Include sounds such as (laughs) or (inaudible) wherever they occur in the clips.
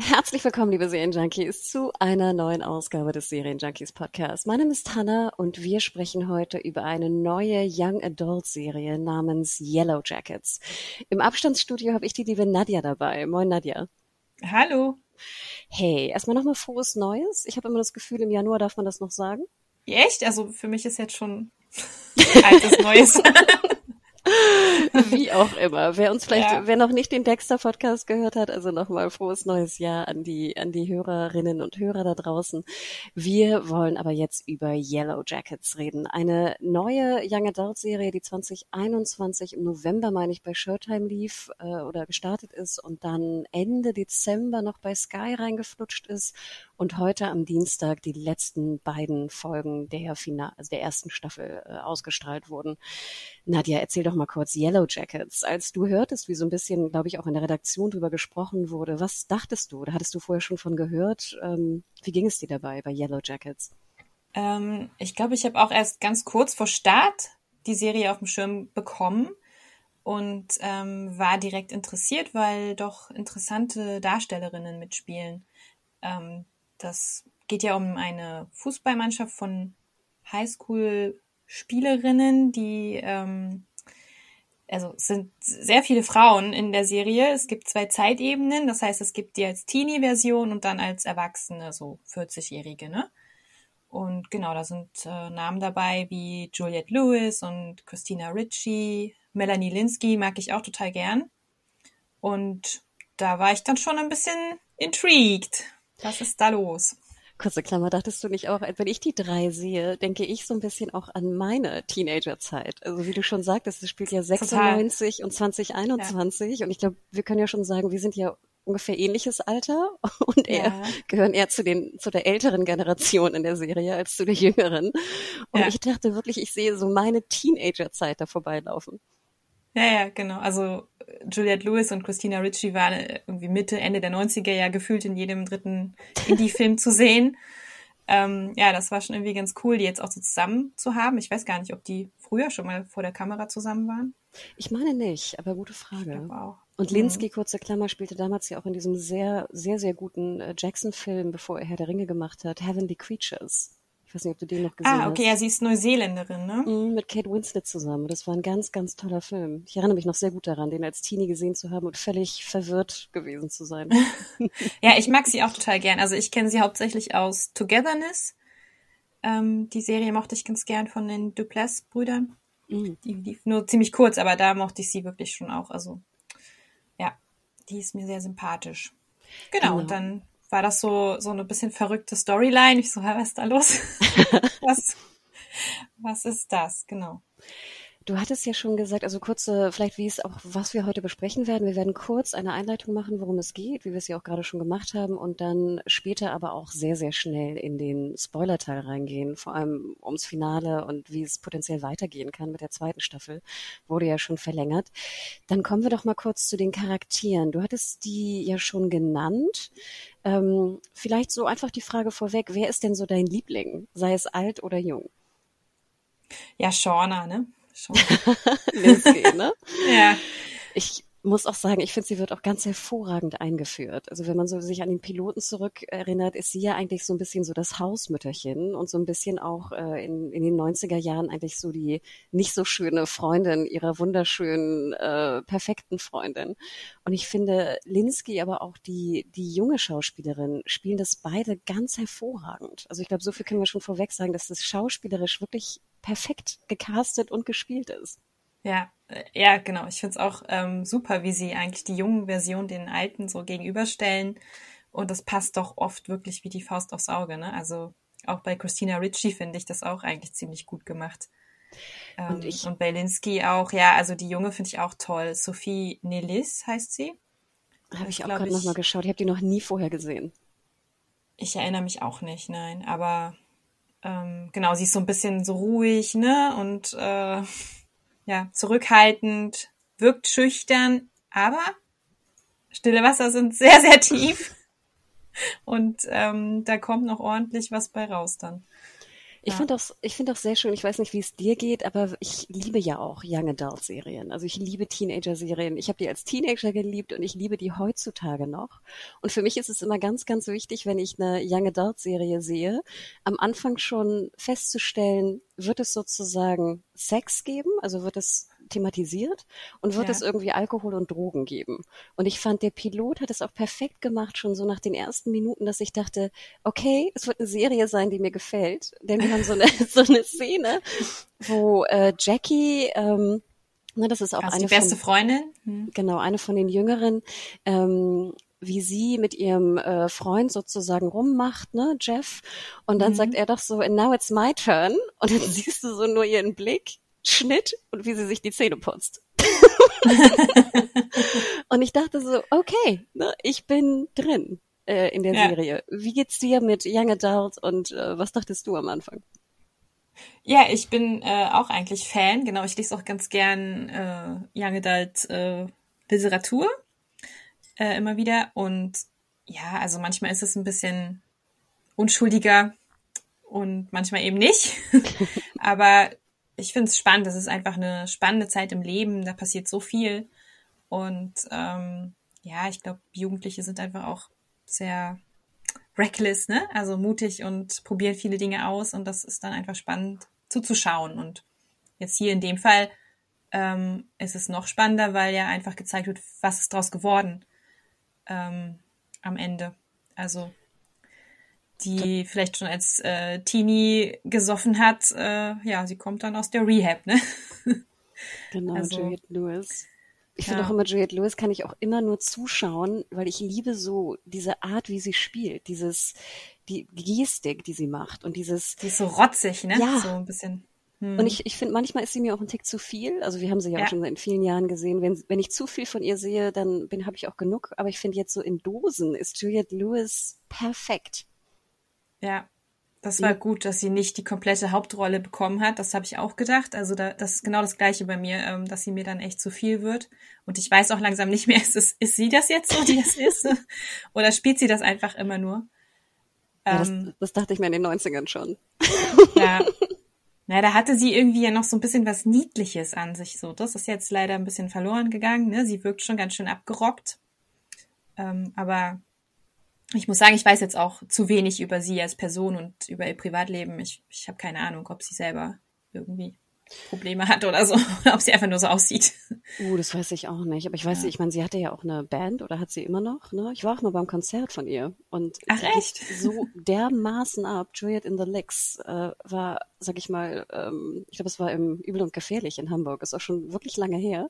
Herzlich willkommen, liebe Serienjunkies, zu einer neuen Ausgabe des Serienjunkies Podcasts. Mein Name ist Hannah und wir sprechen heute über eine neue Young Adult Serie namens Yellow Jackets. Im Abstandsstudio habe ich die liebe Nadja dabei. Moin Nadja. Hallo. Hey, erstmal nochmal frohes Neues. Ich habe immer das Gefühl, im Januar darf man das noch sagen. Echt? Also für mich ist jetzt schon (laughs) altes Neues. (laughs) (laughs) Wie auch immer. Wer uns vielleicht, ja. wer noch nicht den Dexter-Podcast gehört hat, also nochmal frohes neues Jahr an die, an die Hörerinnen und Hörer da draußen. Wir wollen aber jetzt über Yellow Jackets reden. Eine neue Young Adult Serie, die 2021 im November, meine ich, bei Showtime lief äh, oder gestartet ist und dann Ende Dezember noch bei Sky reingeflutscht ist und heute am Dienstag die letzten beiden Folgen der Final, also der ersten Staffel äh, ausgestrahlt wurden. Nadja, erzähl doch mal kurz Yellow Jackets. Als du hörtest, wie so ein bisschen, glaube ich, auch in der Redaktion drüber gesprochen wurde, was dachtest du? Da hattest du vorher schon von gehört? Ähm, wie ging es dir dabei bei Yellow Jackets? Ähm, ich glaube, ich habe auch erst ganz kurz vor Start die Serie auf dem Schirm bekommen und ähm, war direkt interessiert, weil doch interessante Darstellerinnen mitspielen. Ähm, das geht ja um eine Fußballmannschaft von Highschool-Spielerinnen, die ähm, also es sind sehr viele Frauen in der Serie. Es gibt zwei Zeitebenen, das heißt, es gibt die als Teenie-Version und dann als Erwachsene, so 40-Jährige, ne? Und genau, da sind äh, Namen dabei wie Juliette Lewis und Christina Ritchie, Melanie Linsky mag ich auch total gern. Und da war ich dann schon ein bisschen intrigued. Was ist da los? Kurze Klammer, dachtest du nicht auch, wenn ich die drei sehe, denke ich so ein bisschen auch an meine Teenagerzeit. Also wie du schon sagtest, es spielt ja 96 Total. und 2021 ja. und ich glaube, wir können ja schon sagen, wir sind ja ungefähr ähnliches Alter (laughs) und er ja. gehören eher zu den zu der älteren Generation in der Serie als zu der jüngeren. Und ja. ich dachte wirklich, ich sehe so meine Teenagerzeit da vorbeilaufen. Ja, ja, genau. Also Juliette Lewis und Christina Ritchie waren irgendwie Mitte, Ende der 90er ja gefühlt in jedem dritten Indie-Film zu sehen. Ähm, ja, das war schon irgendwie ganz cool, die jetzt auch so zusammen zu haben. Ich weiß gar nicht, ob die früher schon mal vor der Kamera zusammen waren. Ich meine nicht, aber gute Frage. auch. Und Linsky, mhm. kurze Klammer, spielte damals ja auch in diesem sehr, sehr, sehr guten äh, Jackson-Film, bevor er Herr der Ringe gemacht hat, Heavenly Creatures. Ich weiß nicht, ob du den noch gesehen hast. Ah, okay, hast. ja, sie ist Neuseeländerin, ne? Mhm, mit Kate Winslet zusammen. Das war ein ganz, ganz toller Film. Ich erinnere mich noch sehr gut daran, den als Teenie gesehen zu haben und völlig verwirrt gewesen zu sein. (laughs) (laughs) ja, ich mag sie auch total gern. Also ich kenne sie hauptsächlich aus Togetherness. Ähm, die Serie mochte ich ganz gern von den Duplass-Brüdern. Mhm. Die lief nur ziemlich kurz, aber da mochte ich sie wirklich schon auch. Also ja, die ist mir sehr sympathisch. Genau, genau. und dann war das so, so eine bisschen verrückte Storyline. Ich so, was ist da los? (laughs) was, was ist das? Genau. Du hattest ja schon gesagt, also kurze, vielleicht wie es auch, was wir heute besprechen werden. Wir werden kurz eine Einleitung machen, worum es geht, wie wir es ja auch gerade schon gemacht haben, und dann später aber auch sehr, sehr schnell in den Spoiler-Teil reingehen, vor allem ums Finale und wie es potenziell weitergehen kann mit der zweiten Staffel. Wurde ja schon verlängert. Dann kommen wir doch mal kurz zu den Charakteren. Du hattest die ja schon genannt. Ähm, vielleicht so einfach die Frage vorweg, wer ist denn so dein Liebling, sei es alt oder jung? Ja, Shauna, ne? Schon. (laughs) Lindsay, ne? (laughs) ja. Ich muss auch sagen, ich finde, sie wird auch ganz hervorragend eingeführt. Also wenn man so sich an den Piloten zurückerinnert, ist sie ja eigentlich so ein bisschen so das Hausmütterchen und so ein bisschen auch äh, in, in den 90er Jahren eigentlich so die nicht so schöne Freundin ihrer wunderschönen, äh, perfekten Freundin. Und ich finde, Linsky, aber auch die, die junge Schauspielerin spielen das beide ganz hervorragend. Also ich glaube, so viel können wir schon vorweg sagen, dass das schauspielerisch wirklich perfekt gecastet und gespielt ist. Ja, äh, ja, genau. Ich finde es auch ähm, super, wie sie eigentlich die jungen Version den alten so gegenüberstellen. Und das passt doch oft wirklich wie die Faust aufs Auge. Ne? Also auch bei Christina Ritchie finde ich das auch eigentlich ziemlich gut gemacht. Ähm, und ich und Berlinski auch, ja, also die Junge finde ich auch toll. Sophie Nelis heißt sie. Habe ich auch gerade nochmal geschaut. Ich habe die noch nie vorher gesehen. Ich erinnere mich auch nicht, nein. Aber ähm, genau, sie ist so ein bisschen so ruhig, ne? Und äh, ja, zurückhaltend, wirkt schüchtern, aber stille Wasser sind sehr, sehr tief. (laughs) Und ähm, da kommt noch ordentlich was bei raus dann. Ich ja. finde auch, ich finde auch sehr schön, ich weiß nicht, wie es dir geht, aber ich liebe ja auch Young Adult Serien. Also ich liebe Teenager Serien. Ich habe die als Teenager geliebt und ich liebe die heutzutage noch. Und für mich ist es immer ganz, ganz wichtig, wenn ich eine Young Adult Serie sehe, am Anfang schon festzustellen, wird es sozusagen Sex geben? Also wird es thematisiert und wird ja. es irgendwie Alkohol und Drogen geben. Und ich fand, der Pilot hat es auch perfekt gemacht, schon so nach den ersten Minuten, dass ich dachte, okay, es wird eine Serie sein, die mir gefällt. Denn wir haben so eine, (laughs) so eine Szene, wo äh, Jackie, ähm, ne, das ist auch also eine die beste von, Freundin. Hm. Genau, eine von den Jüngeren, ähm, wie sie mit ihrem äh, Freund sozusagen rummacht, ne, Jeff. Und dann mhm. sagt er doch so, and now it's my turn. Und dann (laughs) siehst du so nur ihren Blick Schnitt und wie sie sich die Zähne putzt. (laughs) und ich dachte so, okay, ne, ich bin drin äh, in der ja. Serie. Wie geht's dir mit Young Adult und äh, was dachtest du am Anfang? Ja, ich bin äh, auch eigentlich Fan. Genau, ich lese auch ganz gern äh, Young Adult äh, Literatur äh, immer wieder. Und ja, also manchmal ist es ein bisschen unschuldiger und manchmal eben nicht. (laughs) Aber ich finde es spannend. Es ist einfach eine spannende Zeit im Leben. Da passiert so viel. Und ähm, ja, ich glaube, Jugendliche sind einfach auch sehr reckless, ne? Also mutig und probieren viele Dinge aus. Und das ist dann einfach spannend zuzuschauen. Und jetzt hier in dem Fall ähm, ist es noch spannender, weil ja einfach gezeigt wird, was ist daraus geworden ähm, am Ende. Also die vielleicht schon als äh, Teenie gesoffen hat, äh, ja, sie kommt dann aus der Rehab, ne? (laughs) Genau, also, Juliette Lewis. Ich ja. finde auch immer, Juliette Lewis kann ich auch immer nur zuschauen, weil ich liebe so diese Art, wie sie spielt, dieses, die Gestik, die sie macht und dieses. Die ist so rotzig, ne? Ja. So ein bisschen. Hm. Und ich, ich finde, manchmal ist sie mir auch ein Tick zu viel. Also wir haben sie ja, ja. auch schon in vielen Jahren gesehen. Wenn, wenn ich zu viel von ihr sehe, dann bin habe ich auch genug. Aber ich finde jetzt so in Dosen ist Juliette Lewis perfekt. Ja, das war gut, dass sie nicht die komplette Hauptrolle bekommen hat. Das habe ich auch gedacht. Also da, das ist genau das Gleiche bei mir, ähm, dass sie mir dann echt zu viel wird. Und ich weiß auch langsam nicht mehr, (laughs) ist, es, ist sie das jetzt so, die das ist? (laughs) Oder spielt sie das einfach immer nur? Ja, das, ähm, das, dachte ich mir in den 90ern schon. Ja. Na, da hatte sie irgendwie ja noch so ein bisschen was Niedliches an sich. So, das ist jetzt leider ein bisschen verloren gegangen. Ne? Sie wirkt schon ganz schön abgerockt. Ähm, aber ich muss sagen, ich weiß jetzt auch zu wenig über sie als Person und über ihr Privatleben. Ich, ich habe keine Ahnung, ob sie selber irgendwie Probleme hat oder so, (laughs) ob sie einfach nur so aussieht. Uh, das weiß ich auch nicht. Aber ich weiß, ja. ich meine, sie hatte ja auch eine Band oder hat sie immer noch, ne? Ich war auch mal beim Konzert von ihr und Ach, echt? so dermaßen ab. Juliet in the Licks äh, war, sag ich mal, ähm, ich glaube, es war im Übel und Gefährlich in Hamburg. Ist auch schon wirklich lange her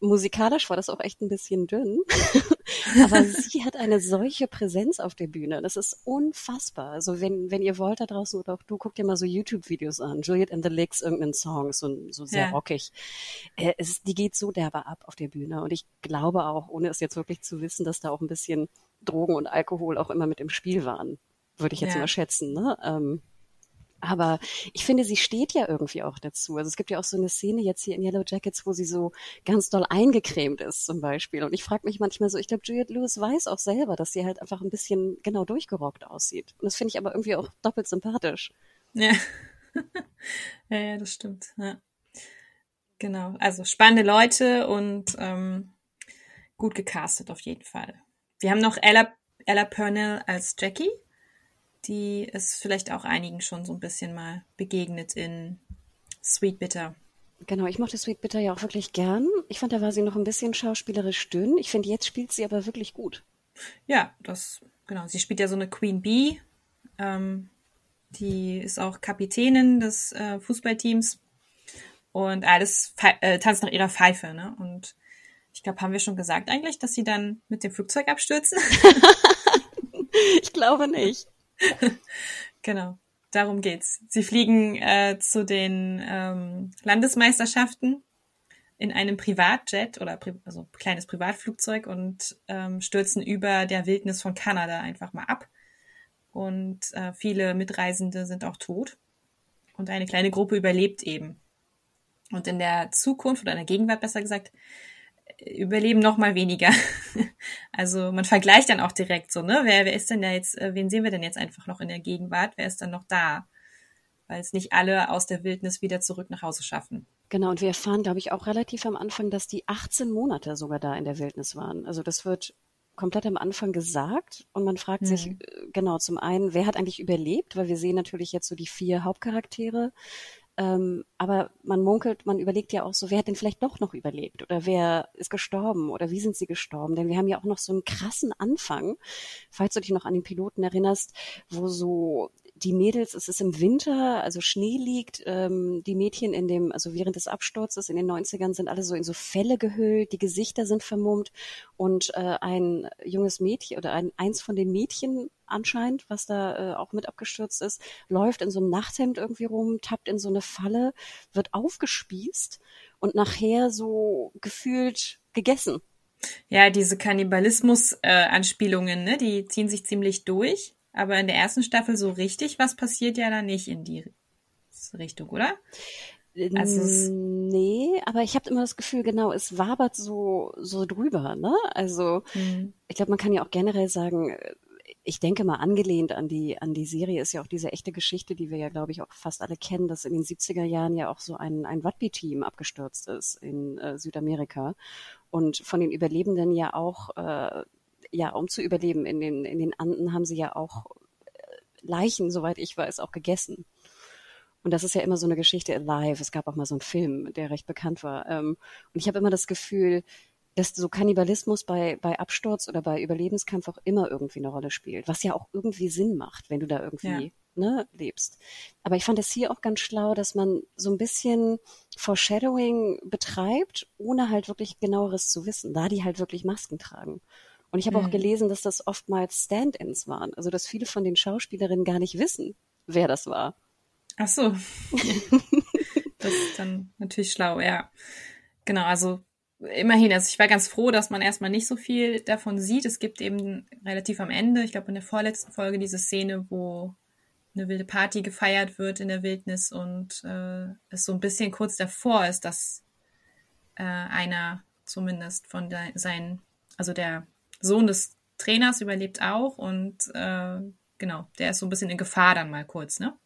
musikalisch war das auch echt ein bisschen dünn. (laughs) Aber sie hat eine solche Präsenz auf der Bühne. Das ist unfassbar. Also wenn, wenn ihr wollt da draußen oder auch du, guckt dir mal so YouTube-Videos an. Juliet and the Licks, irgendeinen Song, so, so sehr ja. rockig. Äh, es, die geht so derbe ab auf der Bühne. Und ich glaube auch, ohne es jetzt wirklich zu wissen, dass da auch ein bisschen Drogen und Alkohol auch immer mit im Spiel waren. Würde ich jetzt ja. mal schätzen. Ne? Ähm, aber ich finde, sie steht ja irgendwie auch dazu. Also es gibt ja auch so eine Szene jetzt hier in Yellow Jackets, wo sie so ganz doll eingecremt ist zum Beispiel. Und ich frage mich manchmal so, ich glaube, Juliette Lewis weiß auch selber, dass sie halt einfach ein bisschen genau durchgerockt aussieht. Und das finde ich aber irgendwie auch doppelt sympathisch. Ja. (laughs) ja, ja, das stimmt. Ja. Genau. Also spannende Leute und ähm, gut gecastet auf jeden Fall. Wir haben noch Ella, Ella Purnell als Jackie die ist vielleicht auch einigen schon so ein bisschen mal begegnet in Sweet Bitter. Genau, ich mochte Sweet Bitter ja auch wirklich gern. Ich fand, da war sie noch ein bisschen schauspielerisch dünn. Ich finde, jetzt spielt sie aber wirklich gut. Ja, das, genau. Sie spielt ja so eine Queen Bee. Ähm, die ist auch Kapitänin des äh, Fußballteams und alles äh, tanzt nach ihrer Pfeife, ne? Und ich glaube, haben wir schon gesagt eigentlich, dass sie dann mit dem Flugzeug abstürzen? (laughs) (laughs) ich glaube nicht. (laughs) genau. darum geht's. Sie fliegen äh, zu den ähm, Landesmeisterschaften in einem Privatjet oder Pri also kleines Privatflugzeug und ähm, stürzen über der Wildnis von Kanada einfach mal ab. Und äh, viele Mitreisende sind auch tot. Und eine kleine Gruppe überlebt eben. Und in der Zukunft oder in der Gegenwart besser gesagt, überleben noch mal weniger. (laughs) also man vergleicht dann auch direkt so, ne? Wer, wer ist denn da jetzt, äh, wen sehen wir denn jetzt einfach noch in der Gegenwart? Wer ist dann noch da? Weil es nicht alle aus der Wildnis wieder zurück nach Hause schaffen. Genau, und wir erfahren, glaube ich, auch relativ am Anfang, dass die 18 Monate sogar da in der Wildnis waren. Also das wird komplett am Anfang gesagt und man fragt mhm. sich äh, genau zum einen, wer hat eigentlich überlebt, weil wir sehen natürlich jetzt so die vier Hauptcharaktere, ähm, aber man munkelt, man überlegt ja auch so, wer hat denn vielleicht doch noch überlebt oder wer ist gestorben oder wie sind sie gestorben? Denn wir haben ja auch noch so einen krassen Anfang, falls du dich noch an den Piloten erinnerst, wo so die Mädels, es ist im Winter, also Schnee liegt, ähm, die Mädchen in dem, also während des Absturzes in den 90ern sind alle so in so Felle gehüllt, die Gesichter sind vermummt und äh, ein junges Mädchen oder ein, eins von den Mädchen anscheinend, was da äh, auch mit abgestürzt ist, läuft in so einem Nachthemd irgendwie rum, tappt in so eine Falle, wird aufgespießt und nachher so gefühlt gegessen. Ja, diese Kannibalismus-Anspielungen, äh, ne, die ziehen sich ziemlich durch. Aber in der ersten Staffel so richtig was passiert ja da nicht in die Richtung, oder? Also nee, aber ich habe immer das Gefühl, genau, es wabert so so drüber, ne? Also mhm. ich glaube, man kann ja auch generell sagen, ich denke mal angelehnt an die an die Serie ist ja auch diese echte Geschichte, die wir ja glaube ich auch fast alle kennen, dass in den 70er Jahren ja auch so ein ein Rugby-Team abgestürzt ist in äh, Südamerika und von den Überlebenden ja auch äh, ja, um zu überleben in den, in den Anden haben sie ja auch äh, Leichen, soweit ich weiß, auch gegessen. Und das ist ja immer so eine Geschichte alive. Es gab auch mal so einen Film, der recht bekannt war. Ähm, und ich habe immer das Gefühl, dass so Kannibalismus bei, bei Absturz oder bei Überlebenskampf auch immer irgendwie eine Rolle spielt, was ja auch irgendwie Sinn macht, wenn du da irgendwie ja. ne, lebst. Aber ich fand es hier auch ganz schlau, dass man so ein bisschen Foreshadowing betreibt, ohne halt wirklich genaueres zu wissen, da die halt wirklich Masken tragen. Und ich habe mhm. auch gelesen, dass das oftmals Stand-ins waren. Also dass viele von den Schauspielerinnen gar nicht wissen, wer das war. Ach so. (laughs) das ist dann natürlich schlau, ja. Genau, also immerhin, also ich war ganz froh, dass man erstmal nicht so viel davon sieht. Es gibt eben relativ am Ende, ich glaube in der vorletzten Folge, diese Szene, wo eine wilde Party gefeiert wird in der Wildnis und äh, es so ein bisschen kurz davor ist, dass äh, einer zumindest von de- seinen, also der Sohn des Trainers überlebt auch und äh, genau, der ist so ein bisschen in Gefahr dann mal kurz, ne?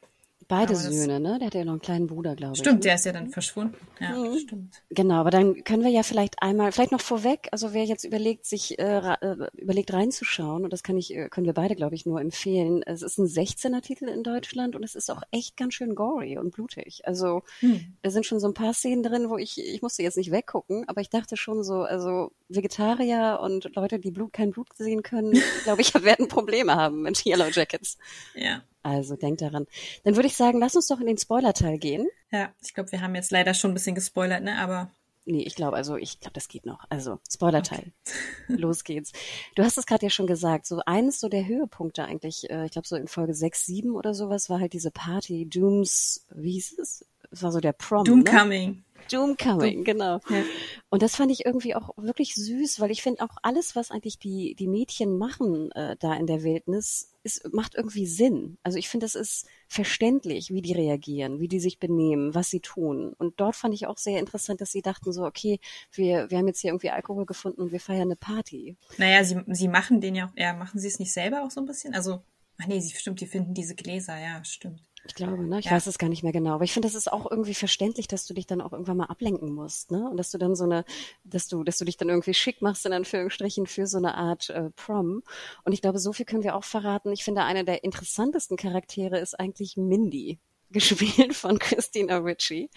Beide Söhne, ne? Der hat ja noch einen kleinen Bruder, glaube ich. Stimmt, ne? der ist ja dann verschwunden. Ja, mhm. stimmt. Genau, aber dann können wir ja vielleicht einmal, vielleicht noch vorweg, also wer jetzt überlegt, sich äh, äh überlegt reinzuschauen, und das kann ich, äh, können wir beide, glaube ich, nur empfehlen. Es ist ein 16er Titel in Deutschland und es ist auch echt ganz schön gory und blutig. Also hm. da sind schon so ein paar Szenen drin, wo ich, ich musste jetzt nicht weggucken, aber ich dachte schon so, also Vegetarier und Leute, die Blut, kein Blut sehen können, (laughs) glaube ich, werden Probleme haben mit Yellow Jackets. Ja. Also denkt daran. Dann würde ich sagen, lass uns doch in den Spoiler-Teil gehen. Ja, ich glaube, wir haben jetzt leider schon ein bisschen gespoilert, ne? Aber. Nee, ich glaube, also ich glaube, das geht noch. Also, Spoiler-Teil. Okay. (laughs) Los geht's. Du hast es gerade ja schon gesagt, so eines so der Höhepunkte eigentlich, äh, ich glaube so in Folge 6, 7 oder sowas, war halt diese Party, Dooms, wie hieß es? Es war so der Prom. Doomcoming. Ne? Doom Coming, genau. Ja. Und das fand ich irgendwie auch wirklich süß, weil ich finde auch alles, was eigentlich die, die Mädchen machen äh, da in der Wildnis, ist, macht irgendwie Sinn. Also ich finde, es ist verständlich, wie die reagieren, wie die sich benehmen, was sie tun. Und dort fand ich auch sehr interessant, dass sie dachten so, okay, wir, wir haben jetzt hier irgendwie Alkohol gefunden und wir feiern eine Party. Naja, sie, sie machen den ja ja, machen sie es nicht selber auch so ein bisschen? Also, ach nee, sie, stimmt, die finden diese Gläser, ja, stimmt. Ich glaube, ne? Ich ja. weiß es gar nicht mehr genau. Aber ich finde, das ist auch irgendwie verständlich, dass du dich dann auch irgendwann mal ablenken musst, ne? Und dass du dann so eine, dass du, dass du dich dann irgendwie schick machst, in Anführungsstrichen, für so eine Art äh, Prom. Und ich glaube, so viel können wir auch verraten. Ich finde, einer der interessantesten Charaktere ist eigentlich Mindy (laughs) gespielt von Christina Ritchie,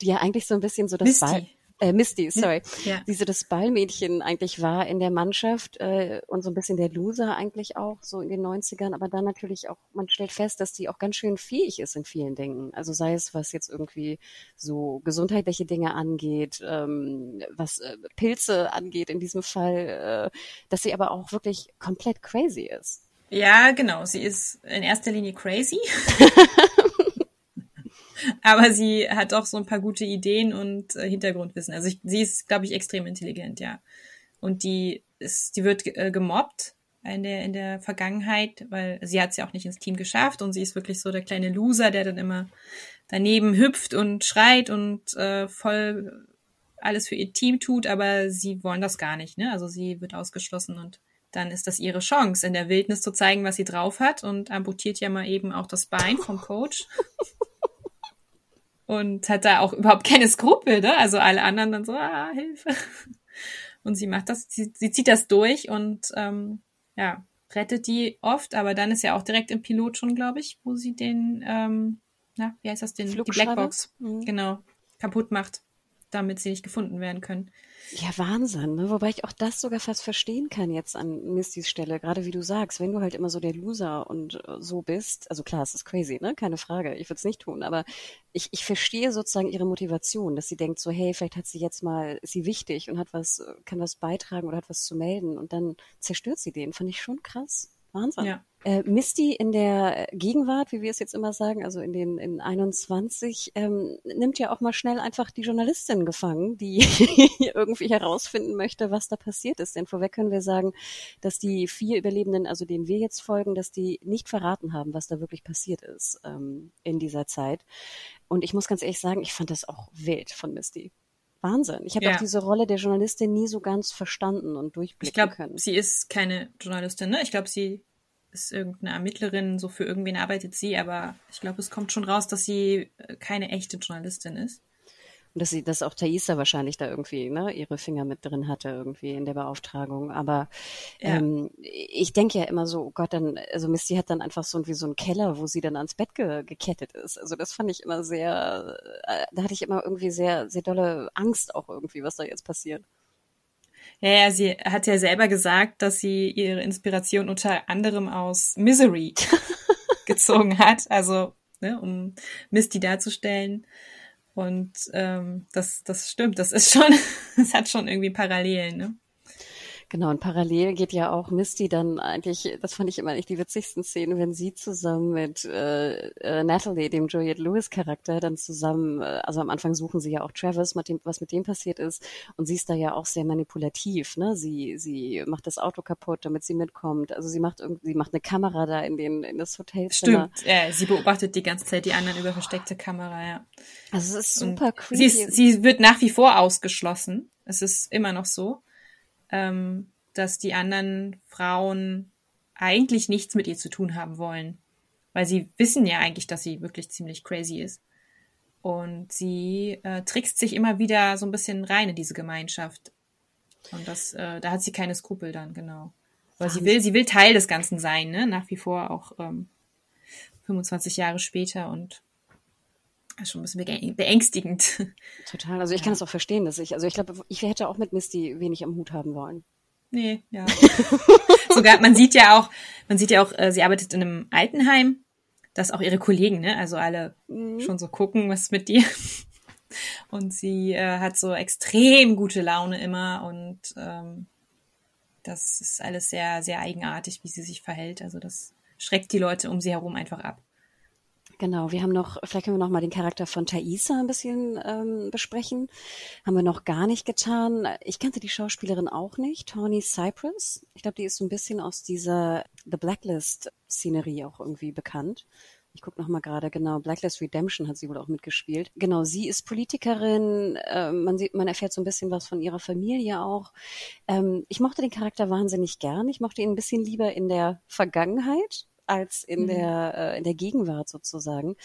die ja eigentlich so ein bisschen so das Misty. Ball äh, Misty, sorry, ja. die so das Ballmädchen eigentlich war in der Mannschaft äh, und so ein bisschen der Loser eigentlich auch, so in den 90ern, aber dann natürlich auch, man stellt fest, dass die auch ganz schön fähig ist in vielen Dingen. Also sei es, was jetzt irgendwie so gesundheitliche Dinge angeht, ähm, was äh, Pilze angeht in diesem Fall, äh, dass sie aber auch wirklich komplett crazy ist. Ja, genau. Sie ist in erster Linie crazy. (laughs) Aber sie hat auch so ein paar gute Ideen und äh, Hintergrundwissen. Also ich, sie ist, glaube ich, extrem intelligent, ja. Und die ist, die wird äh, gemobbt in der, in der Vergangenheit, weil sie hat es ja auch nicht ins Team geschafft und sie ist wirklich so der kleine Loser, der dann immer daneben hüpft und schreit und äh, voll alles für ihr Team tut, aber sie wollen das gar nicht, ne? Also sie wird ausgeschlossen und dann ist das ihre Chance, in der Wildnis zu zeigen, was sie drauf hat und amputiert ja mal eben auch das Bein vom Coach. (laughs) und hat da auch überhaupt keine Skrupel, ne? Also alle anderen dann so, ah, Hilfe. Und sie macht das, sie, sie zieht das durch und ähm, ja, rettet die oft, aber dann ist ja auch direkt im Pilot schon, glaube ich, wo sie den, ähm, na, wie heißt das, den, die Blackbox, mhm. genau, kaputt macht, damit sie nicht gefunden werden können. Ja, Wahnsinn, ne? Wobei ich auch das sogar fast verstehen kann jetzt an Mistys Stelle, gerade wie du sagst, wenn du halt immer so der Loser und äh, so bist, also klar, es ist crazy, ne? Keine Frage, ich würde es nicht tun, aber ich, ich verstehe sozusagen ihre Motivation, dass sie denkt so, hey, vielleicht hat sie jetzt mal, ist sie wichtig und hat was, kann was beitragen oder hat was zu melden und dann zerstört sie den, fand ich schon krass. Wahnsinn. Ja. Äh, Misty in der Gegenwart, wie wir es jetzt immer sagen, also in den in 21, ähm, nimmt ja auch mal schnell einfach die Journalistin gefangen, die (laughs) irgendwie herausfinden möchte, was da passiert ist. Denn vorweg können wir sagen, dass die vier Überlebenden, also denen wir jetzt folgen, dass die nicht verraten haben, was da wirklich passiert ist ähm, in dieser Zeit. Und ich muss ganz ehrlich sagen, ich fand das auch wild von Misty. Wahnsinn. Ich habe ja. auch diese Rolle der Journalistin nie so ganz verstanden und durchblicken ich glaub, können. Sie ist keine Journalistin, ne? Ich glaube, sie ist irgendeine Ermittlerin, so für irgendwen arbeitet sie, aber ich glaube, es kommt schon raus, dass sie äh, keine echte Journalistin ist. Und dass sie, dass auch Thaisa wahrscheinlich da irgendwie ne, ihre Finger mit drin hatte, irgendwie in der Beauftragung. Aber ja. ähm, ich denke ja immer so, oh Gott, dann, also Misty hat dann einfach so wie so einen Keller, wo sie dann ans Bett ge gekettet ist. Also das fand ich immer sehr, äh, da hatte ich immer irgendwie sehr, sehr dolle Angst auch irgendwie, was da jetzt passiert. Ja, ja, sie hat ja selber gesagt, dass sie ihre Inspiration unter anderem aus Misery (laughs) gezogen hat, also ne, um Misty darzustellen. Und ähm, das, das stimmt, das ist schon, (laughs) das hat schon irgendwie Parallelen, ne? Genau, und parallel geht ja auch Misty dann eigentlich, das fand ich immer echt die witzigsten Szenen, wenn sie zusammen mit äh, äh, Natalie, dem Juliette Lewis Charakter, dann zusammen, äh, also am Anfang suchen sie ja auch Travis, mit dem, was mit dem passiert ist, und sie ist da ja auch sehr manipulativ, ne? Sie, sie macht das Auto kaputt, damit sie mitkommt. Also sie macht irgendwie, sie macht eine Kamera da in den, in das Hotelzimmer. Stimmt, ja, sie beobachtet die ganze Zeit die anderen über versteckte Kamera, ja. Also es ist super und creepy. Sie, ist, sie wird nach wie vor ausgeschlossen. Es ist immer noch so ähm, dass die anderen Frauen eigentlich nichts mit ihr zu tun haben wollen. Weil sie wissen ja eigentlich, dass sie wirklich ziemlich crazy ist. Und sie äh, trickst sich immer wieder so ein bisschen rein in diese Gemeinschaft. Und das, äh, da hat sie keine Skrupel dann, genau. Weil sie will, sie will Teil des Ganzen sein, ne? Nach wie vor auch ähm, 25 Jahre später und schon ein bisschen beängstigend. Total. Also ich kann es auch verstehen, dass ich, also ich glaube, ich hätte auch mit Misty wenig am Hut haben wollen. Nee, ja. (laughs) Sogar, man sieht ja auch, man sieht ja auch, äh, sie arbeitet in einem Altenheim, dass auch ihre Kollegen, ne, also alle mhm. schon so gucken, was mit dir. Und sie äh, hat so extrem gute Laune immer und ähm, das ist alles sehr, sehr eigenartig, wie sie sich verhält. Also das schreckt die Leute um sie herum einfach ab. Genau, wir haben noch, vielleicht können wir noch mal den Charakter von Thaisa ein bisschen ähm, besprechen. Haben wir noch gar nicht getan. Ich kannte die Schauspielerin auch nicht, Tawny Cypress. Ich glaube, die ist so ein bisschen aus dieser The Blacklist-Szenerie auch irgendwie bekannt. Ich gucke noch mal gerade genau. Blacklist Redemption hat sie wohl auch mitgespielt. Genau, sie ist Politikerin. Äh, man sieht, man erfährt so ein bisschen was von ihrer Familie auch. Ähm, ich mochte den Charakter wahnsinnig gern. Ich mochte ihn ein bisschen lieber in der Vergangenheit als in mhm. der äh, in der Gegenwart sozusagen.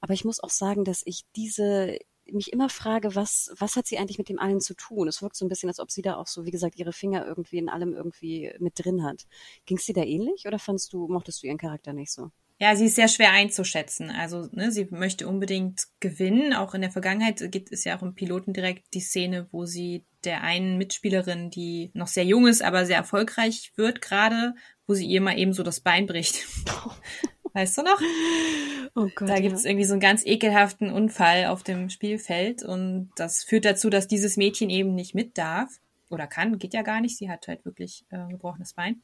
Aber ich muss auch sagen, dass ich diese mich immer frage, was, was hat sie eigentlich mit dem allen zu tun? Es wirkt so ein bisschen, als ob sie da auch so, wie gesagt, ihre Finger irgendwie in allem irgendwie mit drin hat. Ging es dir da ähnlich oder fandst du, mochtest du ihren Charakter nicht so? Ja, sie ist sehr schwer einzuschätzen. Also, ne, sie möchte unbedingt gewinnen. Auch in der Vergangenheit gibt es ja auch im Piloten direkt die Szene, wo sie der einen Mitspielerin, die noch sehr jung ist, aber sehr erfolgreich wird gerade, wo sie ihr mal eben so das Bein bricht. (laughs) Weißt du noch? Oh Gott, da gibt's ja. irgendwie so einen ganz ekelhaften Unfall auf dem Spielfeld und das führt dazu, dass dieses Mädchen eben nicht mit darf oder kann, geht ja gar nicht. Sie hat halt wirklich äh, gebrochenes Bein.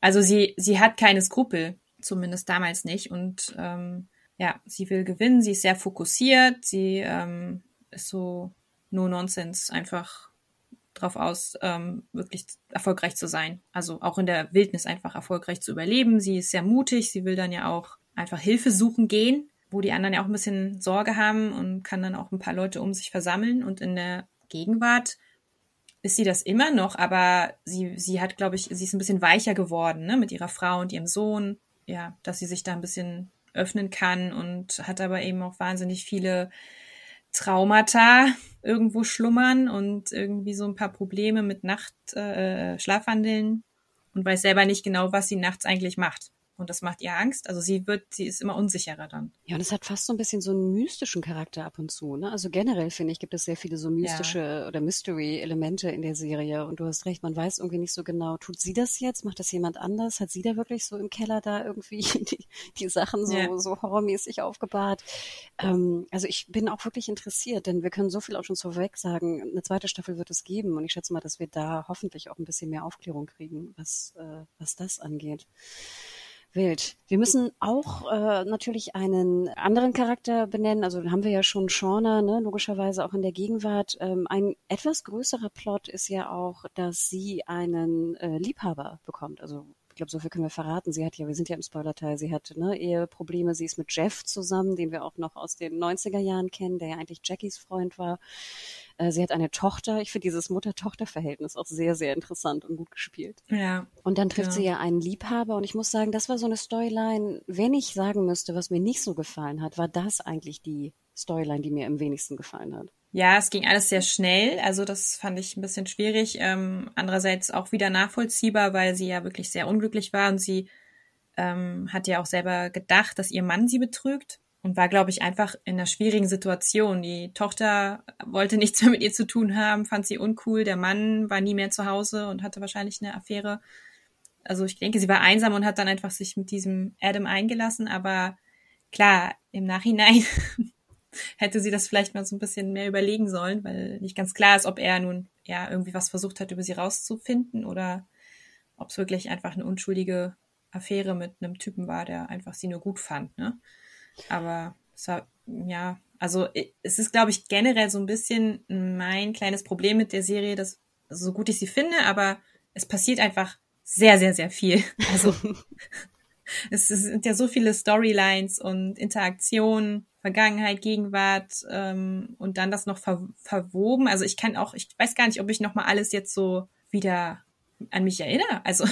Also sie, sie hat keine Skrupel, zumindest damals nicht und ähm, ja, sie will gewinnen, sie ist sehr fokussiert, sie ähm, ist so no nonsense, einfach drauf aus, ähm, wirklich erfolgreich zu sein. Also auch in der Wildnis einfach erfolgreich zu überleben. Sie ist sehr mutig, sie will dann ja auch einfach Hilfe suchen gehen, wo die anderen ja auch ein bisschen Sorge haben und kann dann auch ein paar Leute um sich versammeln. Und in der Gegenwart ist sie das immer noch, aber sie, sie hat, glaube ich, sie ist ein bisschen weicher geworden, ne, mit ihrer Frau und ihrem Sohn. Ja, dass sie sich da ein bisschen öffnen kann und hat aber eben auch wahnsinnig viele Traumata irgendwo schlummern und irgendwie so ein paar Probleme mit Nacht, äh, Schlafwandeln und weiß selber nicht genau, was sie nachts eigentlich macht. Und das macht ihr Angst. Also sie wird, sie ist immer unsicherer dann. Ja, und es hat fast so ein bisschen so einen mystischen Charakter ab und zu. Ne? Also generell finde ich, gibt es sehr viele so mystische ja. oder Mystery-Elemente in der Serie. Und du hast recht, man weiß irgendwie nicht so genau, tut sie das jetzt? Macht das jemand anders? Hat sie da wirklich so im Keller da irgendwie (laughs) die, die Sachen so, ja. so horrormäßig aufgebahrt? Ähm, also ich bin auch wirklich interessiert, denn wir können so viel auch schon vorweg sagen. Eine zweite Staffel wird es geben. Und ich schätze mal, dass wir da hoffentlich auch ein bisschen mehr Aufklärung kriegen, was, äh, was das angeht. Wild. Wir müssen auch äh, natürlich einen anderen Charakter benennen. Also haben wir ja schon Shauna, ne, logischerweise auch in der Gegenwart. Ähm, ein etwas größerer Plot ist ja auch, dass sie einen äh, Liebhaber bekommt. Also ich glaube, so viel können wir verraten. Sie hat ja, wir sind ja im Spoilerteil, sie hat ne, Eheprobleme. Sie ist mit Jeff zusammen, den wir auch noch aus den 90er Jahren kennen, der ja eigentlich Jackies Freund war. Äh, sie hat eine Tochter. Ich finde dieses Mutter-Tochter-Verhältnis auch sehr, sehr interessant und gut gespielt. Ja. Und dann trifft ja. sie ja einen Liebhaber. Und ich muss sagen, das war so eine Storyline. Wenn ich sagen müsste, was mir nicht so gefallen hat, war das eigentlich die Storyline, die mir am wenigsten gefallen hat. Ja, es ging alles sehr schnell. Also das fand ich ein bisschen schwierig. Ähm, andererseits auch wieder nachvollziehbar, weil sie ja wirklich sehr unglücklich war und sie ähm, hat ja auch selber gedacht, dass ihr Mann sie betrügt und war, glaube ich, einfach in einer schwierigen Situation. Die Tochter wollte nichts mehr mit ihr zu tun haben, fand sie uncool. Der Mann war nie mehr zu Hause und hatte wahrscheinlich eine Affäre. Also ich denke, sie war einsam und hat dann einfach sich mit diesem Adam eingelassen. Aber klar, im Nachhinein (laughs) hätte sie das vielleicht mal so ein bisschen mehr überlegen sollen, weil nicht ganz klar ist, ob er nun ja irgendwie was versucht hat, über sie rauszufinden oder ob es wirklich einfach eine unschuldige Affäre mit einem Typen war, der einfach sie nur gut fand, ne? Aber es war, ja, also es ist, glaube ich, generell so ein bisschen mein kleines Problem mit der Serie, dass so gut ich sie finde, aber es passiert einfach sehr, sehr, sehr viel. Also (laughs) (laughs) es sind ja so viele Storylines und Interaktionen Vergangenheit, Gegenwart ähm, und dann das noch ver verwoben. Also ich kann auch, ich weiß gar nicht, ob ich noch mal alles jetzt so wieder an mich erinnere. Also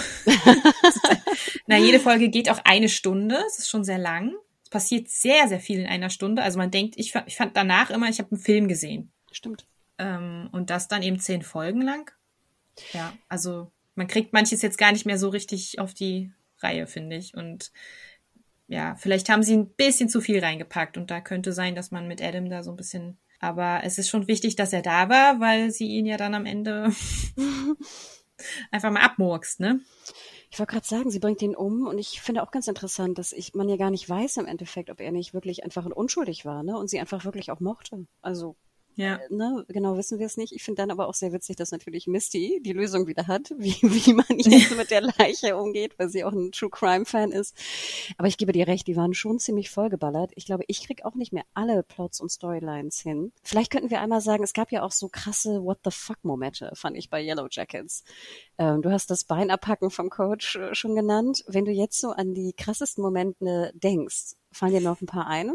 (laughs) na, jede Folge geht auch eine Stunde. Es ist schon sehr lang. Es passiert sehr, sehr viel in einer Stunde. Also man denkt, ich, ich fand danach immer, ich habe einen Film gesehen. Stimmt. Ähm, und das dann eben zehn Folgen lang. Ja, also man kriegt manches jetzt gar nicht mehr so richtig auf die Reihe, finde ich. Und ja, vielleicht haben sie ein bisschen zu viel reingepackt und da könnte sein, dass man mit Adam da so ein bisschen. Aber es ist schon wichtig, dass er da war, weil sie ihn ja dann am Ende (laughs) einfach mal abmurkst, ne? Ich wollte gerade sagen, sie bringt ihn um und ich finde auch ganz interessant, dass ich man ja gar nicht weiß im Endeffekt, ob er nicht wirklich einfach unschuldig war, ne? Und sie einfach wirklich auch mochte. Also ja. Äh, ne, genau wissen wir es nicht. Ich finde dann aber auch sehr witzig, dass natürlich Misty die Lösung wieder hat, (laughs) wie, wie man (laughs) jetzt mit der Leiche umgeht, weil sie auch ein True Crime Fan ist. Aber ich gebe dir recht, die waren schon ziemlich vollgeballert. Ich glaube, ich krieg auch nicht mehr alle Plots und Storylines hin. Vielleicht könnten wir einmal sagen, es gab ja auch so krasse What the fuck Momente, fand ich bei Yellow Jackets. Ähm, du hast das Beinabpacken vom Coach äh, schon genannt. Wenn du jetzt so an die krassesten Momente denkst, fallen dir noch ein paar ein?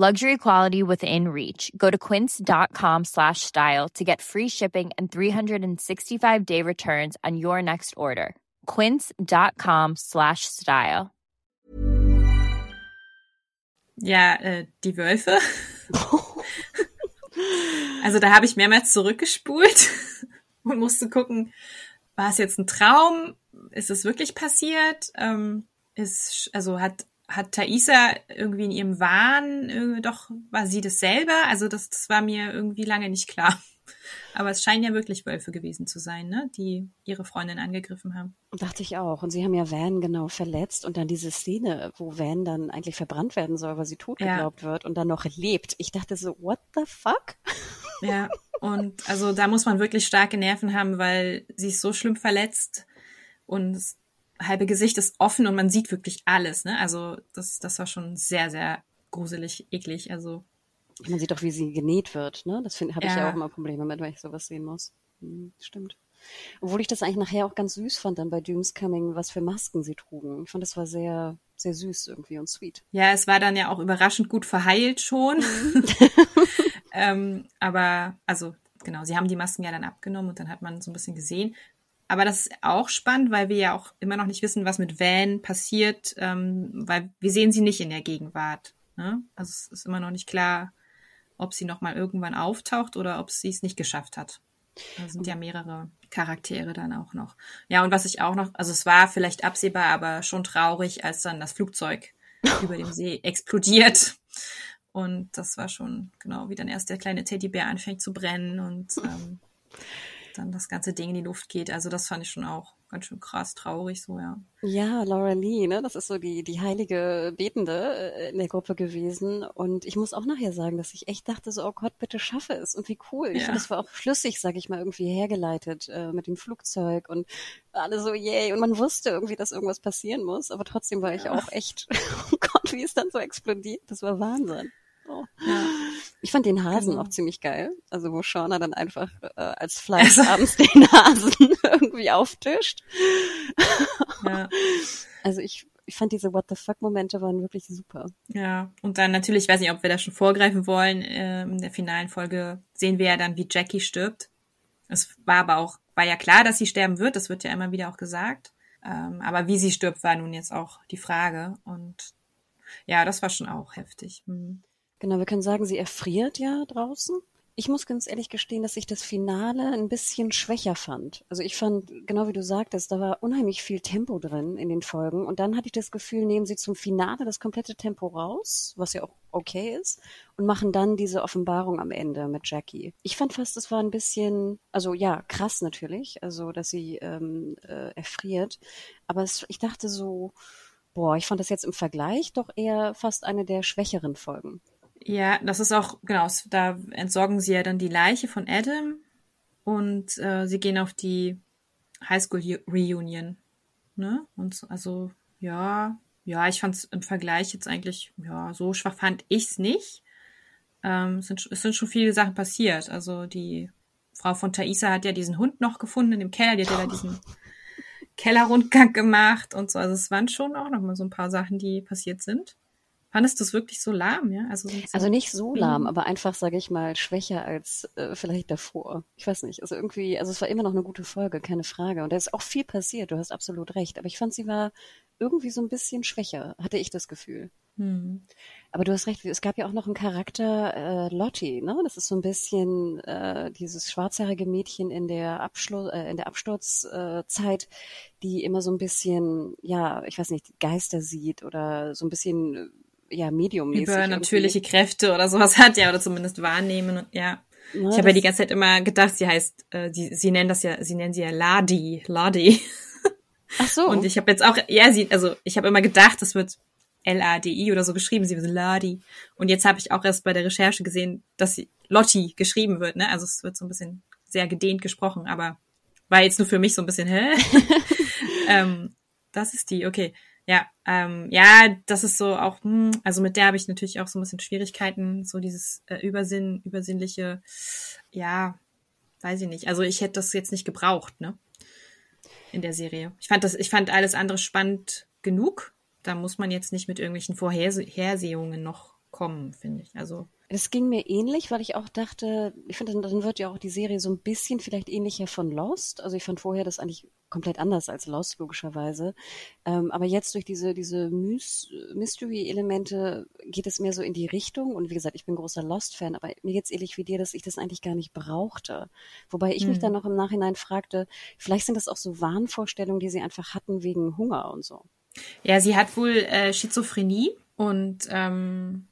Luxury quality within reach. Go to quince.com slash style to get free shipping and 365 day returns on your next order. Quince.com slash style. Ja, äh, die Wölfe. (laughs) also da habe ich mehrmals zurückgespult (laughs) und musste gucken, war es jetzt ein Traum? Ist es wirklich passiert? Ähm, ist, also hat hat Thaisa irgendwie in ihrem Wahn, äh, doch war sie das selber? Also das, das war mir irgendwie lange nicht klar. (laughs) Aber es scheinen ja wirklich Wölfe gewesen zu sein, ne? die ihre Freundin angegriffen haben. Dachte ich auch. Und sie haben ja Van genau verletzt und dann diese Szene, wo Van dann eigentlich verbrannt werden soll, weil sie tot geglaubt ja. wird und dann noch lebt. Ich dachte so, what the fuck? (laughs) Ja, und also da muss man wirklich starke Nerven haben, weil sie ist so schlimm verletzt und halbe Gesicht ist offen und man sieht wirklich alles. Ne? Also das, das war schon sehr, sehr gruselig, eklig. Also man sieht auch, wie sie genäht wird, ne? Das habe ich ja. ja auch immer Probleme mit, wenn ich sowas sehen muss. Hm, stimmt. Obwohl ich das eigentlich nachher auch ganz süß fand dann bei Dooms Coming, was für Masken sie trugen. Ich fand, das war sehr, sehr süß irgendwie und sweet. Ja, es war dann ja auch überraschend gut verheilt schon. Mhm. (laughs) ähm, aber, also, genau, sie haben die Masken ja dann abgenommen und dann hat man so ein bisschen gesehen. Aber das ist auch spannend, weil wir ja auch immer noch nicht wissen, was mit Van passiert, ähm, weil wir sehen sie nicht in der Gegenwart. Ne? Also es ist immer noch nicht klar, ob sie nochmal irgendwann auftaucht oder ob sie es nicht geschafft hat. Da sind ja mehrere Charaktere dann auch noch. Ja, und was ich auch noch, also es war vielleicht absehbar, aber schon traurig, als dann das Flugzeug (laughs) über dem See explodiert. Und das war schon, genau, wie dann erst der kleine Teddybär anfängt zu brennen und ähm, (laughs) dann das ganze Ding in die Luft geht. Also das fand ich schon auch ganz schön krass traurig so, ja. Ja, Laura Lee, ne, das ist so die, die heilige Betende äh, in der Gruppe gewesen. Und ich muss auch nachher sagen, dass ich echt dachte so, oh Gott, bitte schaffe es. Und wie cool. Ich ja. finde, das war auch schlüssig, sag ich mal, irgendwie hergeleitet äh, mit dem Flugzeug und alle so, yay. Und man wusste irgendwie, dass irgendwas passieren muss. Aber trotzdem war ich ja. auch echt, (laughs) oh Gott, wie es dann so explodiert. Das war Wahnsinn. Oh. Ja. Ich fand den Hasen genau. auch ziemlich geil. Also wo Shauna dann einfach äh, als Fleisch also. abends den Hasen (laughs) irgendwie auftischt. Ja. Also ich, ich fand diese What the fuck Momente waren wirklich super. Ja, und dann natürlich, ich weiß nicht, ob wir da schon vorgreifen wollen, äh, in der finalen Folge sehen wir ja dann, wie Jackie stirbt. Es war aber auch, war ja klar, dass sie sterben wird, das wird ja immer wieder auch gesagt. Ähm, aber wie sie stirbt, war nun jetzt auch die Frage. Und ja, das war schon auch heftig. Hm. Genau, wir können sagen, sie erfriert ja draußen. Ich muss ganz ehrlich gestehen, dass ich das Finale ein bisschen schwächer fand. Also ich fand, genau wie du sagtest, da war unheimlich viel Tempo drin in den Folgen. Und dann hatte ich das Gefühl, nehmen sie zum Finale das komplette Tempo raus, was ja auch okay ist, und machen dann diese Offenbarung am Ende mit Jackie. Ich fand fast, es war ein bisschen, also ja, krass natürlich, also dass sie ähm, äh, erfriert. Aber es, ich dachte so, boah, ich fand das jetzt im Vergleich doch eher fast eine der schwächeren Folgen. Ja, das ist auch, genau, da entsorgen sie ja dann die Leiche von Adam und äh, sie gehen auf die Highschool-Reunion. Ne? Und also, ja, ja, ich fand es im Vergleich jetzt eigentlich, ja, so schwach fand ich es nicht. Ähm, es, sind, es sind schon viele Sachen passiert. Also die Frau von Thaisa hat ja diesen Hund noch gefunden in dem Keller, die hat ja da diesen Kellerrundgang gemacht und so. Also es waren schon auch noch mal so ein paar Sachen, die passiert sind. Fandest du es wirklich so lahm, ja? Also, so also nicht so lahm, aber einfach, sage ich mal, schwächer als äh, vielleicht davor. Ich weiß nicht. Also irgendwie, also es war immer noch eine gute Folge, keine Frage. Und da ist auch viel passiert, du hast absolut recht. Aber ich fand, sie war irgendwie so ein bisschen schwächer, hatte ich das Gefühl. Hm. Aber du hast recht, es gab ja auch noch einen Charakter, äh, Lottie, ne? Das ist so ein bisschen äh, dieses schwarzhaarige Mädchen in der Abschluss, äh, in der Absturzzeit, äh, die immer so ein bisschen, ja, ich weiß nicht, Geister sieht oder so ein bisschen ja, mediummäßig. Übernatürliche irgendwie. Kräfte oder sowas hat, ja, oder zumindest wahrnehmen und ja. Na, ich habe ja die ganze Zeit immer gedacht, sie heißt, äh, die, sie nennen das ja, sie nennen sie ja Ladi, Ladi. Ach so. Und ich habe jetzt auch, ja, sie, also ich habe immer gedacht, das wird L-A-D-I oder so geschrieben, sie wird Ladi. Und jetzt habe ich auch erst bei der Recherche gesehen, dass sie Lotti geschrieben wird, ne? Also es wird so ein bisschen sehr gedehnt gesprochen, aber war jetzt nur für mich so ein bisschen, hä? (laughs) ähm, das ist die, okay. Ja, ähm, ja, das ist so auch, hm, also mit der habe ich natürlich auch so ein bisschen Schwierigkeiten, so dieses äh, Übersinn, übersinnliche, ja, weiß ich nicht. Also ich hätte das jetzt nicht gebraucht, ne? In der Serie. Ich fand das, ich fand alles andere spannend genug. Da muss man jetzt nicht mit irgendwelchen Vorhersehungen noch kommen, finde ich. Also es ging mir ähnlich, weil ich auch dachte, ich finde, dann wird ja auch die Serie so ein bisschen vielleicht ähnlicher von Lost. Also ich fand vorher das eigentlich komplett anders als Lost, logischerweise. Ähm, aber jetzt durch diese, diese Mystery-Elemente geht es mehr so in die Richtung. Und wie gesagt, ich bin großer Lost-Fan, aber mir geht's ähnlich wie dir, dass ich das eigentlich gar nicht brauchte. Wobei ich hm. mich dann noch im Nachhinein fragte, vielleicht sind das auch so Wahnvorstellungen, die sie einfach hatten wegen Hunger und so. Ja, sie hat wohl äh, Schizophrenie und ähm,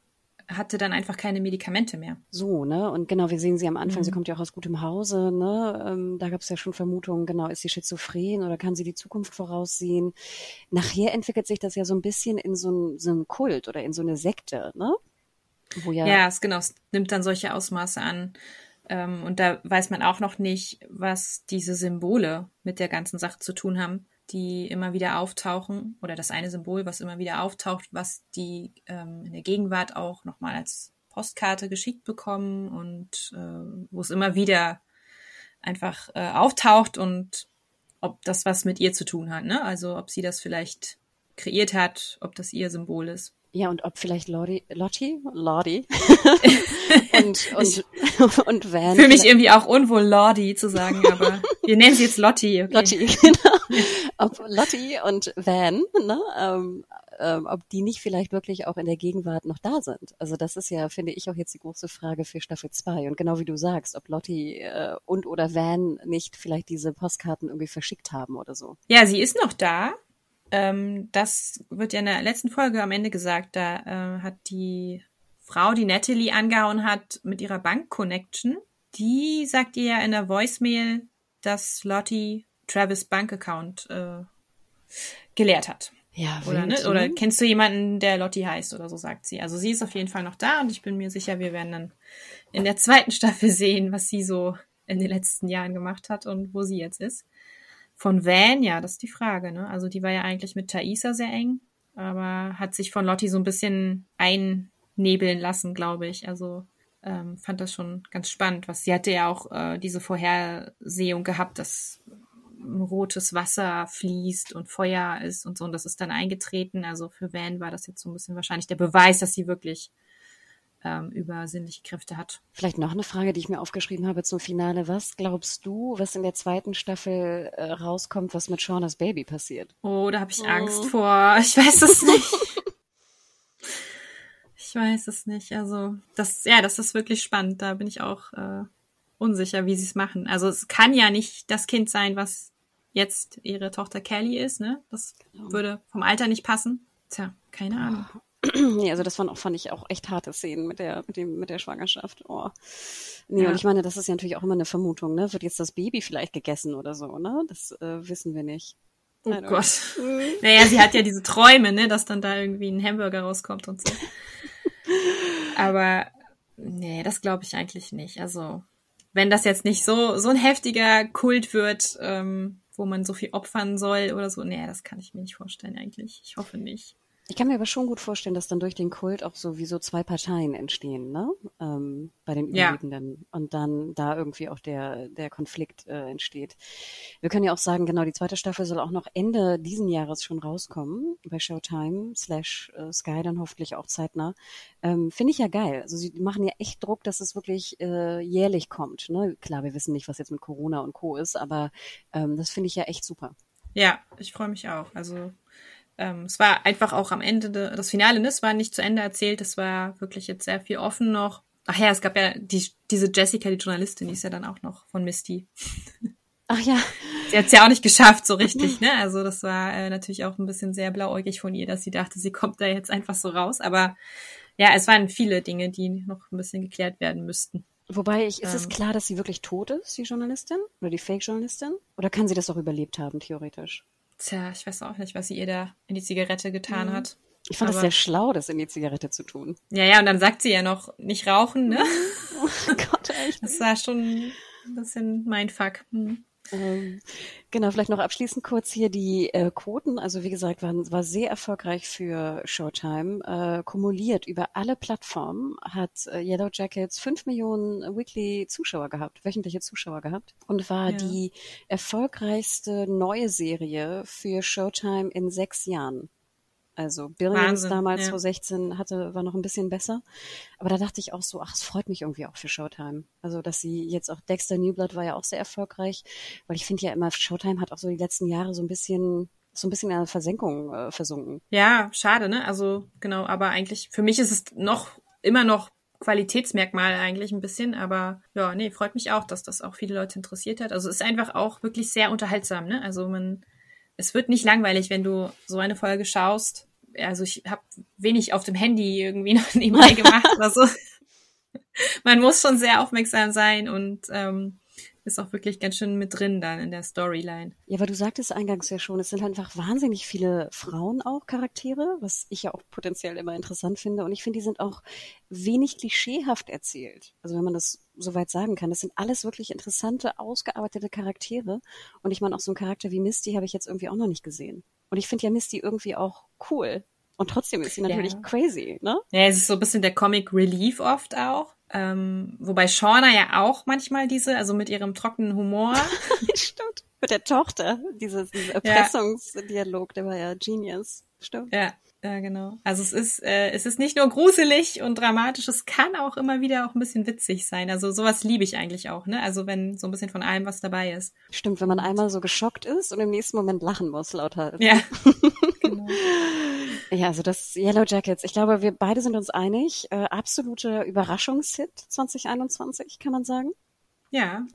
hatte dann einfach keine Medikamente mehr. So, ne? Und genau, wir sehen sie am Anfang, mhm. sie kommt ja auch aus gutem Hause, ne? Ähm, da gab es ja schon Vermutungen, genau, ist sie schizophren oder kann sie die Zukunft voraussehen? Nachher entwickelt sich das ja so ein bisschen in so, ein, so einen Kult oder in so eine Sekte, ne? Wo ja, ja, es, genau, es nimmt dann solche Ausmaße an. Ähm, und da weiß man auch noch nicht, was diese Symbole mit der ganzen Sache zu tun haben die immer wieder auftauchen oder das eine Symbol, was immer wieder auftaucht, was die ähm, in der Gegenwart auch nochmal als Postkarte geschickt bekommen und äh, wo es immer wieder einfach äh, auftaucht und ob das was mit ihr zu tun hat, ne? Also ob sie das vielleicht kreiert hat, ob das ihr Symbol ist. Ja, und ob vielleicht Lottie, Lottie, Lottie (laughs) und, und, und Van. Für mich irgendwie auch unwohl Lottie zu sagen, aber (laughs) wir nennen sie jetzt Lottie. Okay. Lottie, (laughs) genau. Ob Lottie und Van, ne, ähm, ähm, ob die nicht vielleicht wirklich auch in der Gegenwart noch da sind. Also das ist ja, finde ich, auch jetzt die große Frage für Staffel 2. Und genau wie du sagst, ob Lottie äh, und oder Van nicht vielleicht diese Postkarten irgendwie verschickt haben oder so. Ja, sie ist noch da. Ähm, das wird ja in der letzten Folge am Ende gesagt. Da äh, hat die Frau, die Natalie angehauen hat mit ihrer Bank-Connection, die sagt ihr ja in der Voicemail, dass Lottie Travis Bank-Account äh, geleert hat. Ja, oder, ne? oder kennst du jemanden, der Lottie heißt oder so, sagt sie. Also sie ist auf jeden Fall noch da und ich bin mir sicher, wir werden dann in der zweiten Staffel sehen, was sie so in den letzten Jahren gemacht hat und wo sie jetzt ist. Von Van, ja, das ist die Frage, ne? Also die war ja eigentlich mit Thaisa sehr eng, aber hat sich von Lottie so ein bisschen einnebeln lassen, glaube ich. Also ähm, fand das schon ganz spannend, was sie hatte ja auch äh, diese Vorhersehung gehabt, dass rotes Wasser fließt und Feuer ist und so und das ist dann eingetreten. Also für Van war das jetzt so ein bisschen wahrscheinlich der Beweis, dass sie wirklich ähm, übersinnliche Kräfte hat. Vielleicht noch eine Frage, die ich mir aufgeschrieben habe zum Finale. Was glaubst du, was in der zweiten Staffel äh, rauskommt, was mit Shaunas Baby passiert? Oh, da habe ich oh. Angst vor. Ich weiß es nicht. (laughs) ich weiß es nicht. Also das, ja, das ist wirklich spannend. Da bin ich auch äh, unsicher, wie sie es machen. Also es kann ja nicht das Kind sein, was jetzt ihre Tochter Kelly ist, ne? Das genau. würde vom Alter nicht passen. Tja, keine Ahnung. (clears throat) nee, also das waren auch, fand ich auch echt harte Szenen mit der, mit dem, mit der Schwangerschaft. Oh. Nee, ja. und ich meine, das ist ja natürlich auch immer eine Vermutung, ne? Wird jetzt das Baby vielleicht gegessen oder so, ne? Das äh, wissen wir nicht. Oh Gott. (laughs) naja, sie hat ja diese Träume, ne, dass dann da irgendwie ein Hamburger rauskommt und so. (laughs) Aber nee, das glaube ich eigentlich nicht. Also, wenn das jetzt nicht so, so ein heftiger Kult wird, ähm, wo man so viel opfern soll oder so, nee, das kann ich mir nicht vorstellen eigentlich. Ich hoffe nicht. Ich kann mir aber schon gut vorstellen, dass dann durch den Kult auch sowieso zwei Parteien entstehen, ne? Ähm, bei den Überlebenden. Ja. Und dann da irgendwie auch der, der Konflikt äh, entsteht. Wir können ja auch sagen, genau, die zweite Staffel soll auch noch Ende diesen Jahres schon rauskommen, bei Showtime, slash äh, Sky dann hoffentlich auch zeitnah. Ähm, Finde ich ja geil. Also sie machen ja echt Druck, dass es wirklich äh, jährlich kommt. Ne? Klar, wir wissen nicht, was jetzt mit Corona und Co. ist, aber ähm, das finde ich ja echt super. Ja, ich freue mich auch. Also ähm, es war einfach auch am Ende, de, das Finale, ne, es war nicht zu Ende erzählt, es war wirklich jetzt sehr viel offen noch. Ach ja, es gab ja die, diese Jessica, die Journalistin, die ist ja dann auch noch von Misty. (laughs) Ach ja. Sie hat es ja auch nicht geschafft, so richtig, (laughs) ne? Also das war äh, natürlich auch ein bisschen sehr blauäugig von ihr, dass sie dachte, sie kommt da jetzt einfach so raus. Aber ja, es waren viele Dinge, die noch ein bisschen geklärt werden müssten. Wobei, ich, ist ähm, es klar, dass sie wirklich tot ist, die Journalistin? Oder die Fake-Journalistin? Oder kann sie das auch überlebt haben, theoretisch? Tja, ich weiß auch nicht, was sie ihr da in die Zigarette getan mhm. hat. Ich fand es sehr schlau, das in die Zigarette zu tun. Ja, ja, und dann sagt sie ja noch, nicht rauchen, ne? Oh Gott, echt. Das war schon ein bisschen mein Fuck. Hm. Ähm, genau, vielleicht noch abschließend kurz hier die äh, Quoten. Also wie gesagt, waren, war sehr erfolgreich für Showtime. Äh, kumuliert über alle Plattformen hat äh, Yellow Jackets fünf Millionen Weekly Zuschauer gehabt, wöchentliche Zuschauer gehabt und war ja. die erfolgreichste neue Serie für Showtime in sechs Jahren. Also Wahnsinn, damals, ja. 2016, hatte, war noch ein bisschen besser. Aber da dachte ich auch so, ach, es freut mich irgendwie auch für Showtime. Also, dass sie jetzt auch, Dexter Newblood war ja auch sehr erfolgreich, weil ich finde ja immer, Showtime hat auch so die letzten Jahre so ein bisschen so ein bisschen in der Versenkung äh, versunken. Ja, schade, ne? Also genau, aber eigentlich für mich ist es noch immer noch Qualitätsmerkmal eigentlich ein bisschen, aber ja, nee, freut mich auch, dass das auch viele Leute interessiert hat. Also es ist einfach auch wirklich sehr unterhaltsam, ne? Also man es wird nicht langweilig, wenn du so eine Folge schaust. Also ich habe wenig auf dem Handy irgendwie (laughs) noch nebenbei gemacht oder so. (laughs) Man muss schon sehr aufmerksam sein und ähm, ist auch wirklich ganz schön mit drin dann in der Storyline. Ja, aber du sagtest eingangs ja schon, es sind einfach wahnsinnig viele Frauen auch Charaktere, was ich ja auch potenziell immer interessant finde. Und ich finde, die sind auch wenig klischeehaft erzählt. Also wenn man das soweit sagen kann. Das sind alles wirklich interessante, ausgearbeitete Charaktere. Und ich meine, auch so einen Charakter wie Misty habe ich jetzt irgendwie auch noch nicht gesehen. Und ich finde ja Misty irgendwie auch cool. Und trotzdem ist sie natürlich ja. crazy, ne? Ja, es ist so ein bisschen der Comic Relief oft auch. Ähm, wobei Shauna ja auch manchmal diese, also mit ihrem trockenen Humor. (laughs) Stimmt. Mit der Tochter, dieses, dieser Erpressungsdialog, der war ja genius. Stimmt. Ja, ja, genau. Also es ist, äh, es ist nicht nur gruselig und dramatisch, es kann auch immer wieder auch ein bisschen witzig sein. Also sowas liebe ich eigentlich auch, ne? Also wenn so ein bisschen von allem was dabei ist. Stimmt, wenn man einmal so geschockt ist und im nächsten Moment lachen muss, lauter. Ja. (laughs) genau. Ja, also das Yellow Jackets. Ich glaube, wir beide sind uns einig. Äh, absolute Überraschungshit 2021, kann man sagen. Ja.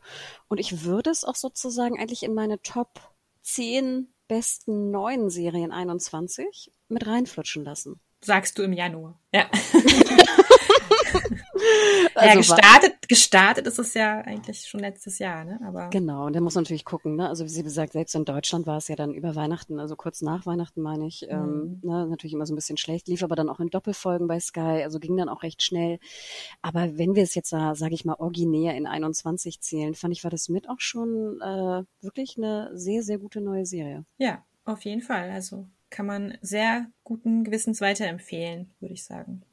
Und ich würde es auch sozusagen eigentlich in meine Top 10 besten neuen Serien 21 mit reinflutschen lassen. Sagst du im Januar. Ja. (laughs) (laughs) (laughs) also ja, gestartet, gestartet ist es ja eigentlich schon letztes Jahr, ne? Aber genau, und da muss man natürlich gucken, ne? Also wie sie gesagt, selbst in Deutschland war es ja dann über Weihnachten, also kurz nach Weihnachten meine ich, ähm, mhm. ähm, ne? natürlich immer so ein bisschen schlecht, lief aber dann auch in Doppelfolgen bei Sky, also ging dann auch recht schnell. Aber wenn wir es jetzt, sage ich mal, originär in 21 zählen, fand ich, war das mit auch schon äh, wirklich eine sehr, sehr gute neue Serie. Ja, auf jeden Fall. Also kann man sehr guten Gewissens weiterempfehlen, würde ich sagen.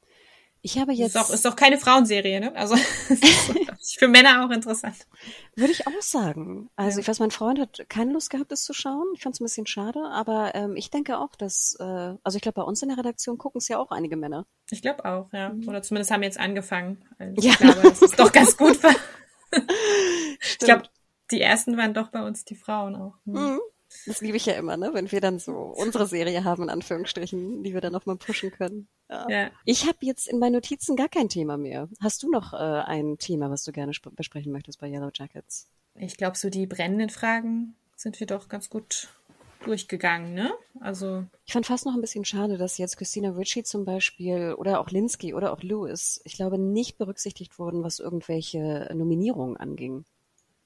Ich habe jetzt. Ist doch, ist doch keine Frauenserie, ne? Also (laughs) ist (laughs) für Männer auch interessant. Würde ich auch sagen. Also ich weiß, mein Freund hat keine Lust gehabt, das zu schauen. Ich fand es ein bisschen schade, aber ähm, ich denke auch, dass, äh, also ich glaube, bei uns in der Redaktion gucken es ja auch einige Männer. Ich glaube auch, ja. Mhm. Oder zumindest haben jetzt angefangen. Ich ja. glaube, dass es doch ganz gut war. (laughs) ich glaube, die ersten waren doch bei uns die Frauen auch. Mhm. Mhm. Das liebe ich ja immer, ne? wenn wir dann so unsere Serie haben, in Anführungsstrichen, die wir dann nochmal pushen können. Ja. ja. Ich habe jetzt in meinen Notizen gar kein Thema mehr. Hast du noch äh, ein Thema, was du gerne besprechen möchtest bei Yellow Jackets? Ich glaube, so die brennenden Fragen sind wir doch ganz gut durchgegangen, ne? Also. Ich fand fast noch ein bisschen schade, dass jetzt Christina Ritchie zum Beispiel oder auch Linsky oder auch Lewis, ich glaube, nicht berücksichtigt wurden, was irgendwelche Nominierungen anging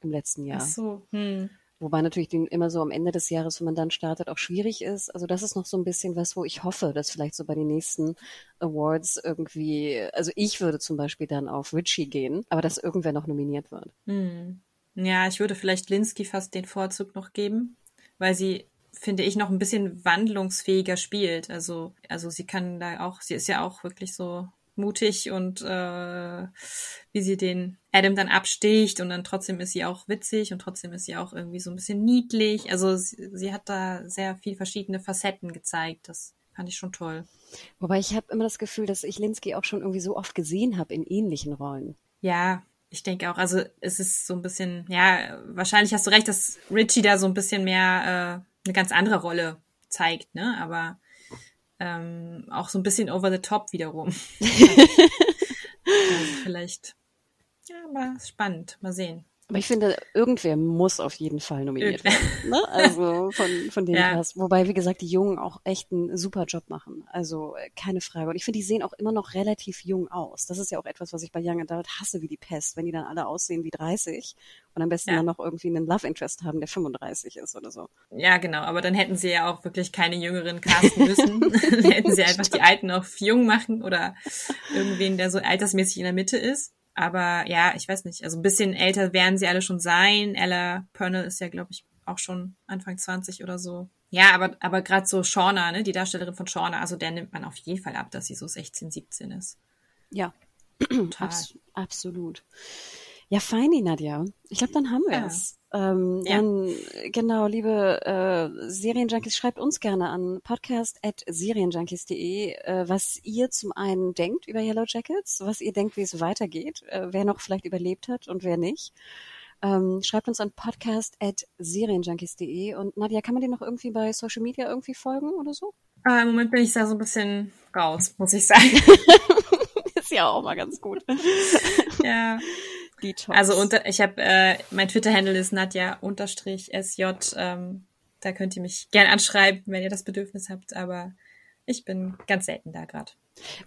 im letzten Jahr. Ach so, hm. Wobei natürlich den immer so am Ende des Jahres, wenn man dann startet, auch schwierig ist. Also das ist noch so ein bisschen was, wo ich hoffe, dass vielleicht so bei den nächsten Awards irgendwie, also ich würde zum Beispiel dann auf Richie gehen, aber dass irgendwer noch nominiert wird. Hm. Ja, ich würde vielleicht Linsky fast den Vorzug noch geben, weil sie finde ich noch ein bisschen wandlungsfähiger spielt. Also also sie kann da auch, sie ist ja auch wirklich so mutig und äh, wie sie den Adam dann absticht und dann trotzdem ist sie auch witzig und trotzdem ist sie auch irgendwie so ein bisschen niedlich. Also sie, sie hat da sehr viel verschiedene Facetten gezeigt. Das fand ich schon toll. Wobei ich habe immer das Gefühl, dass ich Linsky auch schon irgendwie so oft gesehen habe in ähnlichen Rollen. Ja, ich denke auch. Also es ist so ein bisschen, ja, wahrscheinlich hast du recht, dass Richie da so ein bisschen mehr äh, eine ganz andere Rolle zeigt, ne? Aber ähm, auch so ein bisschen over the top wiederum. (laughs) also vielleicht, ja, aber spannend. Mal sehen. Aber ich finde, irgendwer muss auf jeden Fall nominiert werden. Ne? Also von, von (laughs) dem ja. Wobei, wie gesagt, die Jungen auch echt einen super Job machen. Also äh, keine Frage. Und ich finde, die sehen auch immer noch relativ jung aus. Das ist ja auch etwas, was ich bei Young Adult hasse wie die Pest, wenn die dann alle aussehen wie 30 und am besten ja. dann noch irgendwie einen Love Interest haben, der 35 ist oder so. Ja, genau. Aber dann hätten sie ja auch wirklich keine jüngeren casten müssen. (laughs) dann hätten sie einfach die Alten auf jung machen oder irgendwen, der so altersmäßig in der Mitte ist. Aber ja, ich weiß nicht. Also ein bisschen älter werden sie alle schon sein. Ella Purnell ist ja, glaube ich, auch schon Anfang 20 oder so. Ja, aber, aber gerade so Shauna, ne, die Darstellerin von Shauna, also der nimmt man auf jeden Fall ab, dass sie so 16, 17 ist. Ja, Abs absolut. Ja, feini, Nadja. Ich glaube, dann haben wir es. Ähm, ja. Dann, genau, liebe äh, Serienjunkies, schreibt uns gerne an podcast.serienjunkies.de, äh, was ihr zum einen denkt über Yellow Jackets, was ihr denkt, wie es weitergeht, äh, wer noch vielleicht überlebt hat und wer nicht. Ähm, schreibt uns an podcast.serienjunkies.de und Nadja, kann man dir noch irgendwie bei Social Media irgendwie folgen oder so? Äh, Im Moment bin ich da so ein bisschen raus, muss ich sagen. (laughs) Ist ja auch mal ganz gut. (laughs) ja. Detox. Also unter, ich habe äh, mein Twitter-Handle ist Nadja unterstrich SJ. Ähm, Da könnt ihr mich gern anschreiben, wenn ihr das Bedürfnis habt, aber ich bin ganz selten da gerade.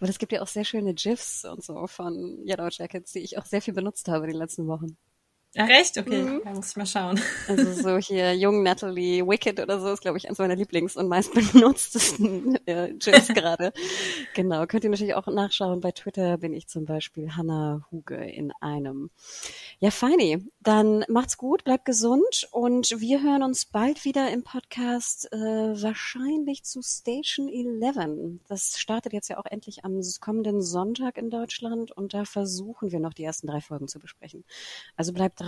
Aber es gibt ja auch sehr schöne GIFs und so von Yellow Jackets, die ich auch sehr viel benutzt habe in den letzten Wochen. Ach recht? Okay, mhm. da muss ich mal schauen. Also so hier Jung Natalie Wicked oder so ist, glaube ich, eins meiner Lieblings- und meist benutztesten äh, (laughs) gerade. Genau, könnt ihr natürlich auch nachschauen. Bei Twitter bin ich zum Beispiel Hannah Huge in einem. Ja, feini. Dann macht's gut, bleibt gesund und wir hören uns bald wieder im Podcast, äh, wahrscheinlich zu Station 11. Das startet jetzt ja auch endlich am kommenden Sonntag in Deutschland und da versuchen wir noch die ersten drei Folgen zu besprechen. Also bleibt dran